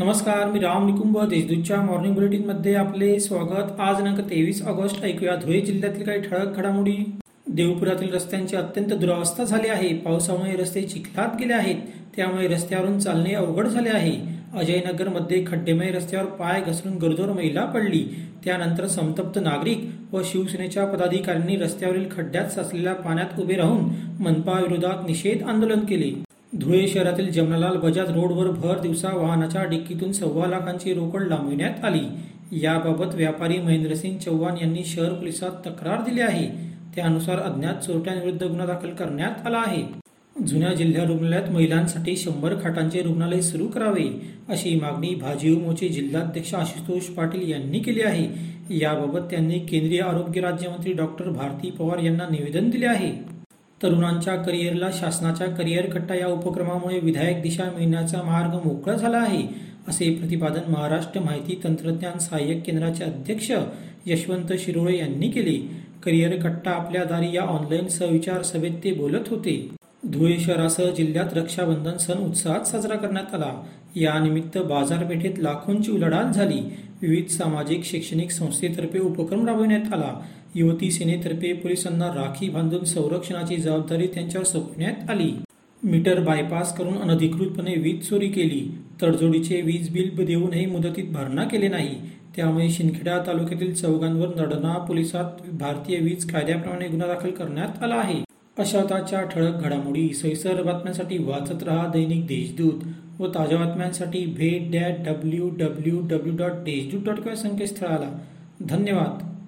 नमस्कार मी राम निकुंभ देशदूतच्या मॉर्निंग बुलेटिनमध्ये आपले स्वागत. आज दिनांक तेवीस ऑगस्ट ऐकूया धुळे जिल्ह्यातील काही ठळक घडामोडी. देवपुरातील रस्त्यांची अत्यंत दुरावस्था झाली आहे. पावसामुळे रस्ते चिखलात गेले आहेत. त्यामुळे रस्त्यावरून चालणे अवघड झाले आहे. अजयनगरमध्ये खड्डेमय रस्त्यावर पाय घसरून गरोदर महिला पडली. त्यानंतर संतप्त नागरिक व शिवसेनेच्या पदाधिकाऱ्यांनी रस्त्यावरील खड्ड्यात साचलेल्या पाण्यात उभे राहून मनपा विरोधात निषेध आंदोलन केले. धुळे शहरातील जमनालाल बजाज रोडवर भर दिवसा वाहनाच्या डिक्कीतून सव्वा लाखांची रोकड लांबविण्यात आली. याबाबत व्यापारी महेंद्रसिंग चव्हाण यांनी शहर पोलिसात तक्रार दिली आहे. त्यानुसार अज्ञात चोरट्यांविरुद्ध गुन्हा दाखल करण्यात आला आहे. जुन्या जिल्हा रुग्णालयात महिलांसाठी शंभर खाटांचे रुग्णालय सुरू करावे अशी मागणी भाजीव मोचे जिल्हाध्यक्ष आशुतोष पाटील यांनी केली आहे. याबाबत त्यांनी केंद्रीय आरोग्य राज्यमंत्री डॉक्टर भारती पवार यांना निवेदन दिले आहे. तरुणांच्या करिअरला शासनाच्या करिअर कट्टा या उपक्रमामुळे विधायक दिशा मिळण्याचा मार्ग मोकळा झाला आहे असे प्रतिपादन महाराष्ट्र माहिती तंत्रज्ञान सहाय्यक केंद्राचे अध्यक्ष यशवंत शिरोळे यांनी केले. करिअर कट्टा आपल्या दारी या ऑनलाईन सविचार सभेत ते बोलत होते. धुळे शहरासह जिल्ह्यात रक्षाबंधन सण उत्साहात साजरा करण्यात आला. यानिमित्त बाजारपेठेत लाखोंची उलाढाल झाली. विविध सामाजिक शैक्षणिक संस्थेतर्फे उपक्रम राबविण्यात आला. युवती सेनेतर्फे पोलिसांना राखी बांधून संरक्षणाची जबाबदारी त्यांच्यावर सोपवण्यात आली. मीटर बायपास करून अनधिकृतपणे वीज चोरी केली. तडजोडीचे वीज बिल देऊनही मुदतीत भरणा केले नाही. त्यामुळे शिंदखेडा तालुक्यातील चौघांवर नडना पोलिसात भारतीय वीज कायद्याप्रमाणे गुन्हा दाखल करण्यात आला आहे. अशा ठळक घडामोडी सैसर बातम्यांसाठी वाचत रहा दैनिक देशदूत व ताज्या बातम्यांसाठी भेट that W W W dot Deshdoot dot com संकेतस्थळाला. धन्यवाद.